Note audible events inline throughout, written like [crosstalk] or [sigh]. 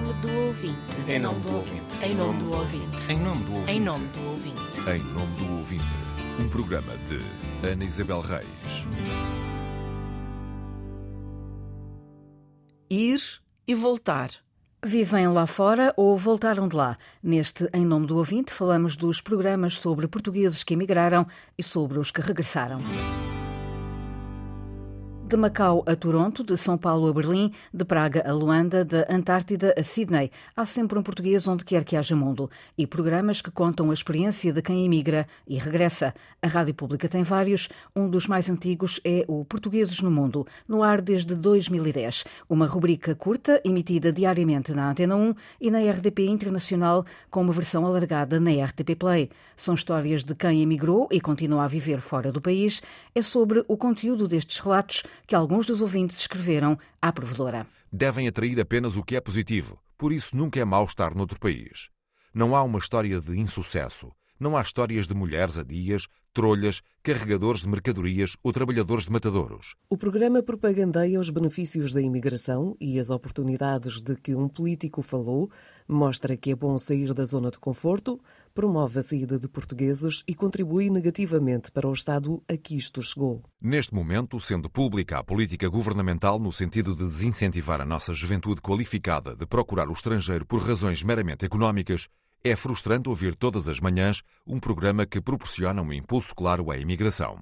nome do ouvinte. Em nome do ouvinte. Em nome do ouvinte. Em nome do ouvinte. Em nome do ouvinte. Em nome do ouvinte, um programa de Ana Isabel Reis. Ir e voltar. Vivem lá fora ou voltaram de lá? Neste Em Nome do Ouvinte falamos dos programas sobre portugueses que emigraram e sobre os que regressaram. De Macau a Toronto, de São Paulo a Berlim, de Praga a Luanda, da Antártida a Sydney. Há sempre um português onde quer que haja mundo. E programas que contam a experiência de quem emigra e regressa. A Rádio Pública tem vários. Um dos mais antigos é o Portugueses no Mundo, no ar desde 2010. Uma rubrica curta, emitida diariamente na Antena 1 e na RDP Internacional, com uma versão alargada na RTP Play. São histórias de quem emigrou e continua a viver fora do país. É sobre o conteúdo destes relatos que alguns dos ouvintes escreveram à provedora. Devem atrair apenas o que é positivo, por isso nunca é mau estar noutro país. Não há uma história de insucesso. Não há histórias de mulheres a dias, trolhas, carregadores de mercadorias ou trabalhadores de matadouros. O programa propagandeia os benefícios da imigração e as oportunidades de que um político falou, mostra que é bom sair da zona de conforto, promove a saída de portugueses e contribui negativamente para o estado a que isto chegou. Neste momento, sendo pública a política governamental no sentido de desincentivar a nossa juventude qualificada de procurar o estrangeiro por razões meramente económicas, é frustrante ouvir todas as manhãs um programa que proporciona um impulso claro à imigração.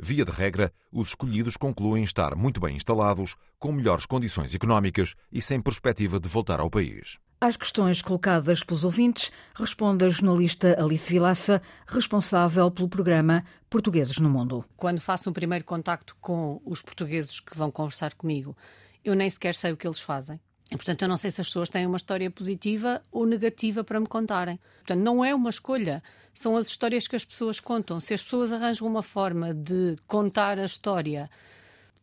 Via de regra, os escolhidos concluem estar muito bem instalados, com melhores condições económicas e sem perspectiva de voltar ao país. Às questões colocadas pelos ouvintes, responde a jornalista Alice Vilaça, responsável pelo programa Portugueses no Mundo. Quando faço um primeiro contacto com os portugueses que vão conversar comigo, eu nem sequer sei o que eles fazem. E, portanto, eu não sei se as pessoas têm uma história positiva ou negativa para me contarem. Portanto, não é uma escolha, são as histórias que as pessoas contam. Se as pessoas arranjam uma forma de contar a história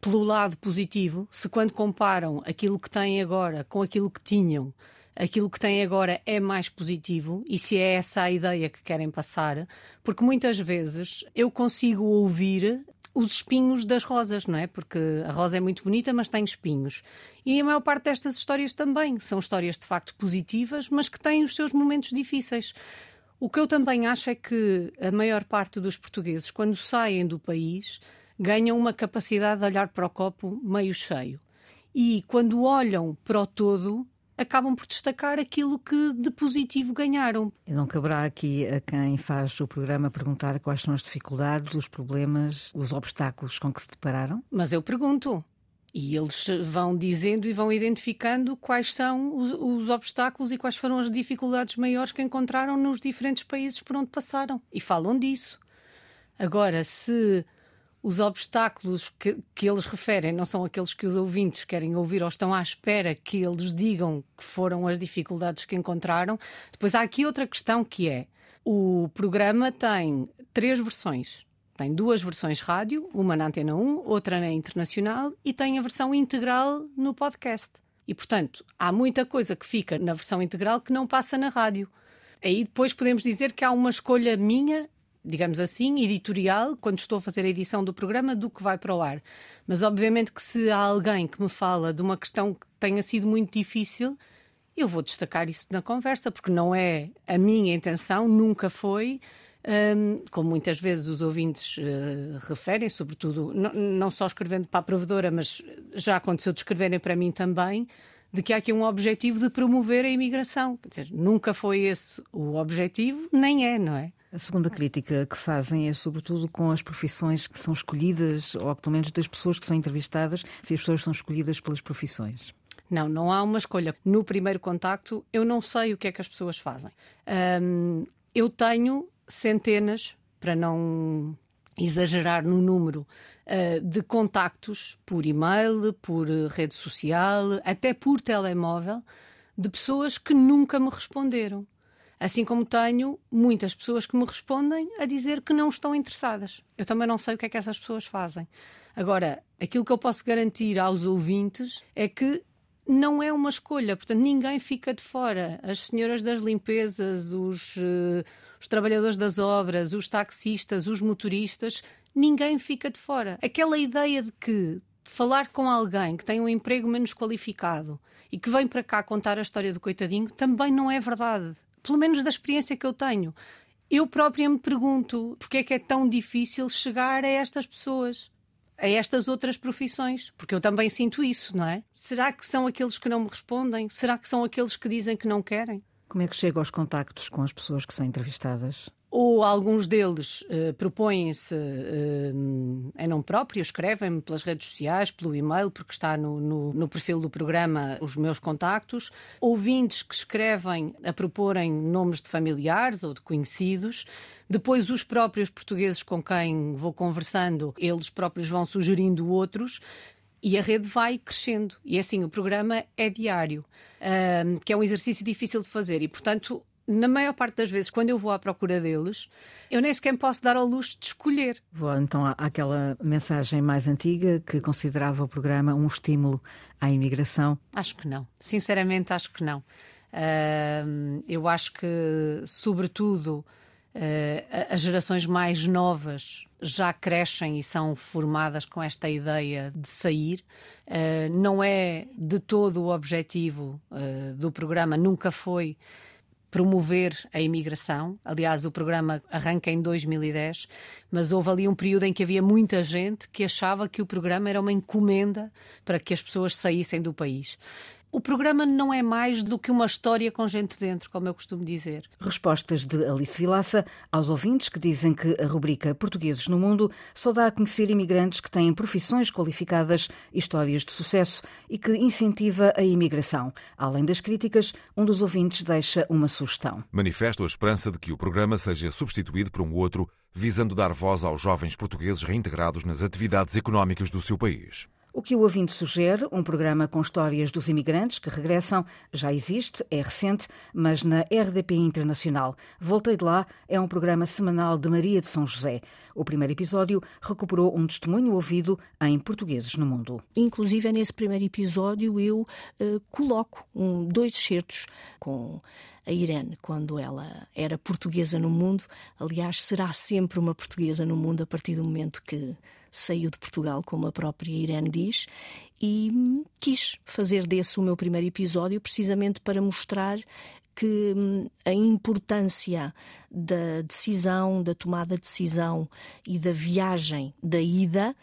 pelo lado positivo, se quando comparam aquilo que têm agora com aquilo que tinham, aquilo que têm agora é mais positivo e se é essa a ideia que querem passar, porque muitas vezes eu consigo ouvir os espinhos das rosas, não é? Porque a rosa é muito bonita, mas tem espinhos. E a maior parte destas histórias também são histórias de facto positivas, mas que têm os seus momentos difíceis. O que eu também acho é que a maior parte dos portugueses, quando saem do país, ganham uma capacidade de olhar para o copo meio cheio. E quando olham para o todo, acabam por destacar aquilo que de positivo ganharam. E não caberá aqui a quem faz o programa perguntar quais são as dificuldades, os problemas, os obstáculos com que se depararam? Mas eu pergunto. E eles vão dizendo e vão identificando quais são os, os, obstáculos e quais foram as dificuldades maiores que encontraram nos diferentes países por onde passaram. E falam disso. Agora, se os obstáculos que, que eles referem não são aqueles que os ouvintes querem ouvir ou estão à espera que eles digam que foram as dificuldades que encontraram. Depois há aqui outra questão que é: o programa tem três versões. Tem duas versões rádio, uma na Antena 1, outra na Internacional, e tem a versão integral no podcast. E, portanto, há muita coisa que fica na versão integral que não passa na rádio. Aí depois podemos dizer que há uma escolha minha digamos assim, editorial, quando estou a fazer a edição do programa, do que vai para o ar. Mas, obviamente, que se há alguém que me fala de uma questão que tenha sido muito difícil, eu vou destacar isso na conversa, porque não é a minha intenção, nunca foi. Um, como muitas vezes os ouvintes uh, referem, sobretudo, não só escrevendo para a provedora, mas já aconteceu de escreverem para mim também, de que há aqui um objetivo de promover a imigração. Quer dizer, nunca foi esse o objetivo, nem é, não é? A segunda crítica que fazem é sobretudo com as profissões que são escolhidas, ou pelo menos das pessoas que são entrevistadas, se as pessoas são escolhidas pelas profissões. Não, não há uma escolha. No primeiro contacto, eu não sei o que é que as pessoas fazem. eu tenho centenas, para não exagerar no número, uh, de contactos por e-mail, por rede social, até por telemóvel, de pessoas que nunca me responderam. Assim como tenho muitas pessoas que me respondem a dizer que não estão interessadas. Eu também não sei o que é que essas pessoas fazem. Agora, aquilo que eu posso garantir aos ouvintes é que não é uma escolha, portanto, ninguém fica de fora. As senhoras das limpezas, os, uh, os trabalhadores das obras, os taxistas, os motoristas, ninguém fica de fora. Aquela ideia de que falar com alguém que tem um emprego menos qualificado e que vem para cá contar a história do coitadinho também não é verdade. Pelo menos da experiência que eu tenho. Eu própria me pergunto porque é que é tão difícil chegar a estas pessoas, a estas outras profissões, porque eu também sinto isso, não é? Será que são aqueles que não me respondem? Será que são aqueles que dizem que não querem? Como é que chega aos contactos com as pessoas que são entrevistadas? Ou alguns deles uh, propõem-se uh, em nome próprio, escrevem-me pelas redes sociais, pelo e-mail, porque está no, no, no, perfil do programa os meus contactos, ouvintes que escrevem a proporem nomes de familiares ou de conhecidos, depois os próprios portugueses com quem vou conversando, eles próprios vão sugerindo outros, e a rede vai crescendo. E é assim, o programa é diário, uh, que é um exercício difícil de fazer. E, portanto, na maior parte das vezes, quando eu vou à procura deles, eu nem sequer posso dar ao luxo de escolher. Vou então àquela mensagem mais antiga que considerava o programa um estímulo à imigração. Acho que não. Sinceramente, acho que não. Uh, eu acho que, sobretudo, uh, as gerações mais novas já crescem e são formadas com esta ideia de sair. Uh, não é de todo o objetivo do programa, nunca foi promover a imigração. Aliás, o programa arranca em 2010, mas houve ali um período em que havia muita gente que achava que o programa era uma encomenda para que as pessoas saíssem do país. O programa não é mais do que uma história com gente dentro, como eu costumo dizer. Respostas de Alice Vilaça aos ouvintes que dizem que a rubrica Portugueses no Mundo só dá a conhecer imigrantes que têm profissões qualificadas histórias de sucesso e que incentiva a imigração. Além das críticas, um dos ouvintes deixa uma sugestão. Manifesto a esperança de que o programa seja substituído por um outro, visando dar voz aos jovens portugueses reintegrados nas atividades económicas do seu país. O que o ouvinte sugere, um programa com histórias dos imigrantes que regressam, já existe, é recente, mas na RDP Internacional. Voltei de lá é um programa semanal de Maria de São José. O primeiro episódio recuperou um testemunho ouvido em Portugueses no Mundo. Inclusive, nesse primeiro episódio, eu uh, coloco um, dois excertos com a Irene, quando ela era portuguesa no mundo. Aliás, será sempre uma portuguesa no mundo a partir do momento que saiu de Portugal, como a própria Irene diz, e quis fazer desse o meu primeiro episódio precisamente para mostrar que hum, a importância da decisão, da tomada de decisão e da viagem da ida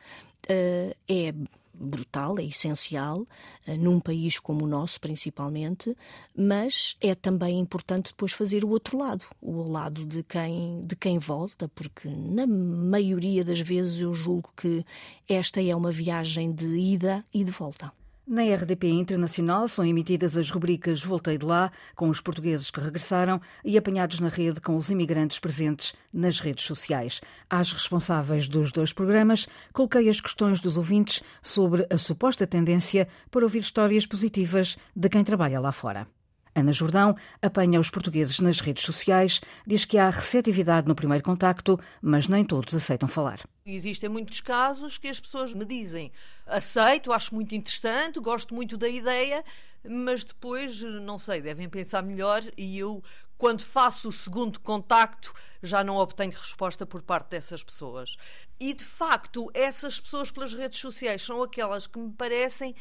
uh, é brutal, é essencial, eh, num país como o nosso, principalmente, mas é também importante depois fazer o outro lado, o lado de quem, de quem volta, porque na maioria das vezes eu julgo que esta é uma viagem de ida e de volta. Na RDP Internacional são emitidas as rubricas Voltei de lá, com os portugueses que regressaram, e apanhados na rede com os imigrantes presentes nas redes sociais. Às responsáveis dos dois programas, coloquei as questões dos ouvintes sobre a suposta tendência para ouvir histórias positivas de quem trabalha lá fora. Ana Jordão apanha os portugueses nas redes sociais, diz que há receptividade no primeiro contacto, mas nem todos aceitam falar. Existem muitos casos que as pessoas me dizem aceito, acho muito interessante, gosto muito da ideia, mas depois, não sei, devem pensar melhor e eu, quando faço o segundo contacto, já não obtenho resposta por parte dessas pessoas. E, de facto, essas pessoas pelas redes sociais são aquelas que me parecem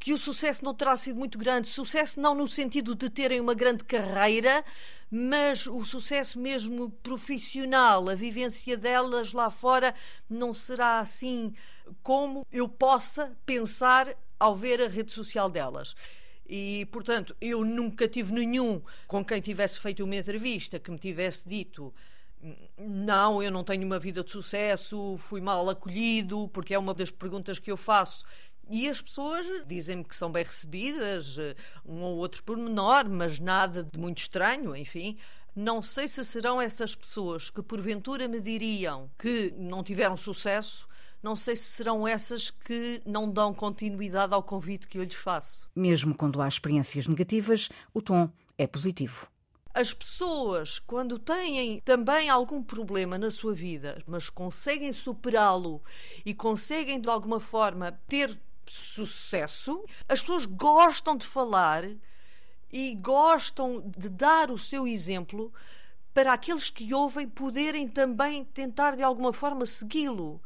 que o sucesso não terá sido muito grande. Sucesso não no sentido de terem uma grande carreira, mas o sucesso mesmo profissional, a vivência delas lá fora, não será assim como eu possa pensar ao ver a rede social delas. E, portanto, eu nunca tive nenhum com quem tivesse feito uma entrevista que me tivesse dito não, eu não tenho uma vida de sucesso, fui mal acolhido, porque é uma das perguntas que eu faço e as pessoas dizem-me que são bem recebidas, eh, um ou outro pormenor, mas nada de muito estranho, enfim. Não sei se serão essas pessoas que porventura me diriam que não tiveram sucesso, não sei se serão essas que não dão continuidade ao convite que eu lhes faço. Mesmo quando há experiências negativas, o tom é positivo. As pessoas, quando têm também algum problema na sua vida, mas conseguem superá-lo e conseguem de alguma forma ter sucesso, as pessoas gostam de falar e gostam de dar o seu exemplo para aqueles que ouvem poderem também tentar de alguma forma segui-lo.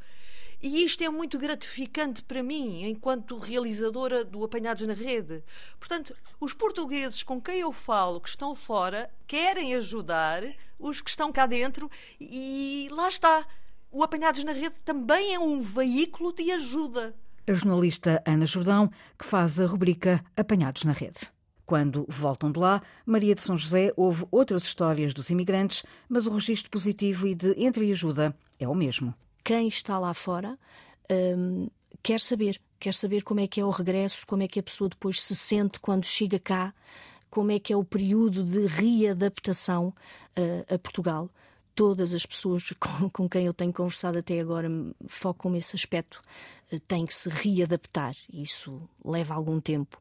E isto é muito gratificante para mim, enquanto realizadora do Apanhados na Rede. Portanto, os portugueses com quem eu falo, que estão fora, querem ajudar os que estão cá dentro e lá está. O Apanhados na Rede também é um veículo de ajuda. A jornalista Ana Jordão, que faz a rubrica Apanhados na Rede. Quando voltam de lá, Maria de São José ouve outras histórias dos imigrantes, mas o registro positivo e de entreajuda é o mesmo quem está lá fora um, quer saber, quer saber como é que é o regresso, como é que a pessoa depois se sente quando chega cá, como é que é o período de readaptação uh, a Portugal. Todas as pessoas [laughs] com, com, quem eu tenho conversado até agora focam nesse aspecto. Uh, têm que se readaptar. Isso leva algum tempo.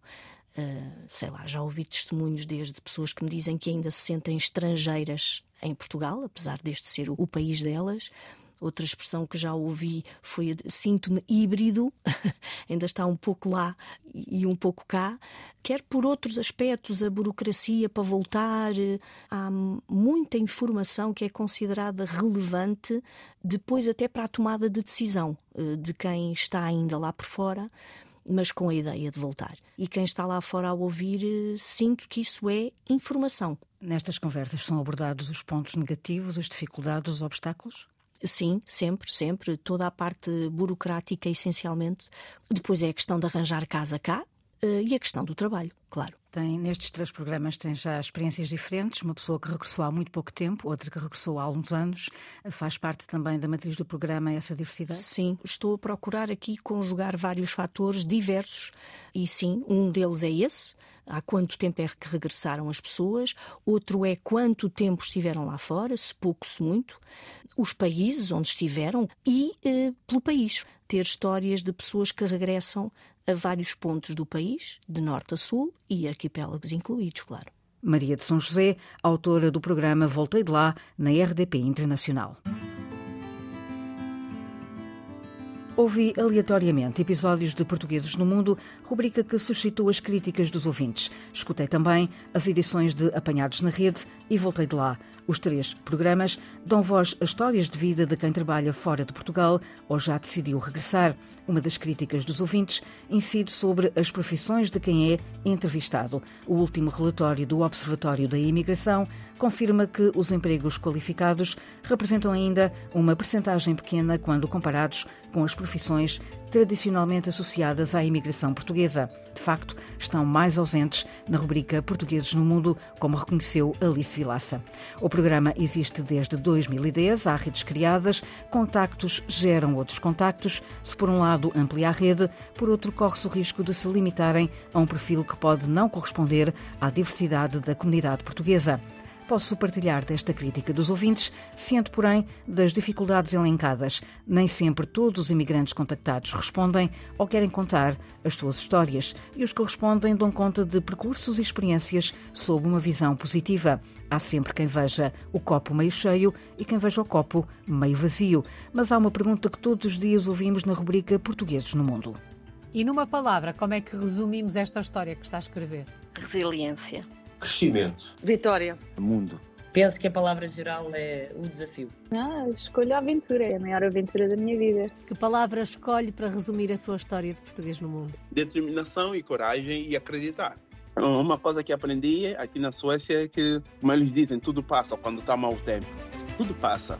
Uh, sei lá, já ouvi testemunhos desde pessoas que me dizem que ainda se sentem estrangeiras em Portugal, apesar deste ser o país delas, Outra expressão que já ouvi foi sinto-me híbrido, [laughs] ainda está um pouco lá e um pouco cá. Quer por outros aspectos, a burocracia para voltar, há muita informação que é considerada relevante depois até para a tomada de decisão eh, de quem está ainda lá por fora mas com a ideia de voltar. E quem está lá fora a ouvir, eh, sinto que isso é informação. Nestas conversas são abordados os pontos negativos, as dificuldades, os obstáculos? Sim, sempre, sempre. Toda a parte burocrática, essencialmente. Depois é a questão de arranjar casa cá uh, e a questão do trabalho, claro. Tem, nestes três programas tem já experiências diferentes, uma pessoa que regressou há muito pouco tempo, outra que regressou há alguns anos. Faz parte também da matriz do programa essa diversidade? Sim, estou a procurar aqui conjugar vários fatores diversos e sim, um deles é esse, há quanto tempo é que regressaram as pessoas, outro é quanto tempo estiveram lá fora, se pouco, se muito, os países onde estiveram e eh, pelo país. Ter histórias de pessoas que regressam a vários pontos do país, de norte a sul e arquipélagos incluídos, claro. Maria de São José, autora do programa Voltei de Lá, na RDP Internacional. Ouvi aleatoriamente episódios de Portugueses no Mundo, rubrica que suscitou as críticas dos ouvintes. Escutei também as edições de Apanhados na Rede e voltei de lá. Os três programas dão voz a histórias de vida de quem trabalha fora de Portugal ou já decidiu regressar. Uma das críticas dos ouvintes incide sobre as profissões de quem é entrevistado. O último relatório do Observatório da Imigração confirma que os empregos qualificados representam ainda uma percentagem pequena quando comparados com as profissões tradicionalmente associadas à imigração portuguesa. De facto, estão mais ausentes na rubrica Portugueses no Mundo, como reconheceu Alice Vilaça. O programa existe desde 2010, há redes criadas, contactos geram outros contactos. Se por um lado amplia a rede, por outro corre-se o risco de se limitarem a um perfil que pode não corresponder à diversidade da comunidade portuguesa. Posso partilhar desta crítica dos ouvintes, ciente, porém, das dificuldades elencadas. Nem sempre todos os imigrantes contactados respondem ou querem contar as suas histórias, e os que respondem dão conta de percursos e experiências sob uma visão positiva. Há sempre quem veja o copo meio cheio e quem veja o copo meio vazio. Mas há uma pergunta que todos os dias ouvimos na rubrica Portugueses no Mundo. E numa palavra, como é que resumimos esta história que está a escrever? Resiliência. Crescimento. Vitória. Mundo. Penso que a palavra geral é o desafio. Ah, escolho a aventura, é a maior aventura da minha vida. Que palavra escolhe para resumir a sua história de português no mundo? Determinação e coragem e acreditar. Uma coisa que aprendi aqui na Suécia é que, como eles dizem, tudo passa quando está mau tempo. Tudo passa.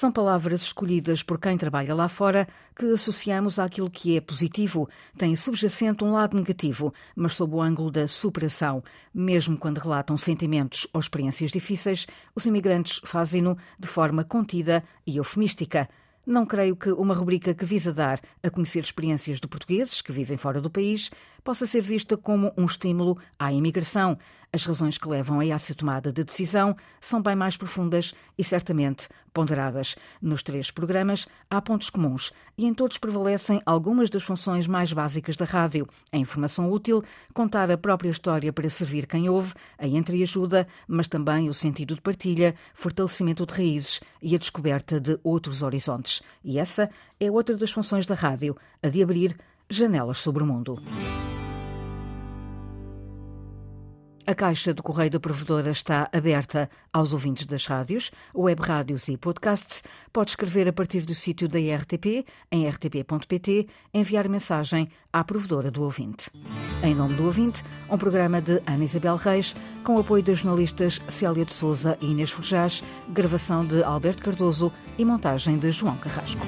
São palavras escolhidas por quem trabalha lá fora que associamos àquilo que é positivo. Tem subjacente um lado negativo, mas sob o ângulo da superação. Mesmo quando relatam sentimentos ou experiências difíceis, os imigrantes fazem-no de forma contida e eufemística. Não creio que uma rubrica que visa dar a conhecer experiências de portugueses que vivem fora do país possa ser vista como um estímulo à imigração. As razões que levam a essa tomada de decisão são bem mais profundas e certamente ponderadas. Nos três programas há pontos comuns e em todos prevalecem algumas das funções mais básicas da rádio: a informação útil, contar a própria história para servir quem ouve, a entreajuda, mas também o sentido de partilha, fortalecimento de raízes e a descoberta de outros horizontes. E essa é outra das funções da rádio, a de abrir janelas sobre o mundo. A caixa de correio da provedora está aberta aos ouvintes das rádios, web rádios e podcasts. Pode escrever a partir do sítio da RTP, em rtp.pt, enviar mensagem à provedora do ouvinte. Em nome do ouvinte, um programa de Ana Isabel Reis, com apoio das jornalistas Célia de Souza e Inês Forjás, gravação de Alberto Cardoso e montagem de João Carrasco.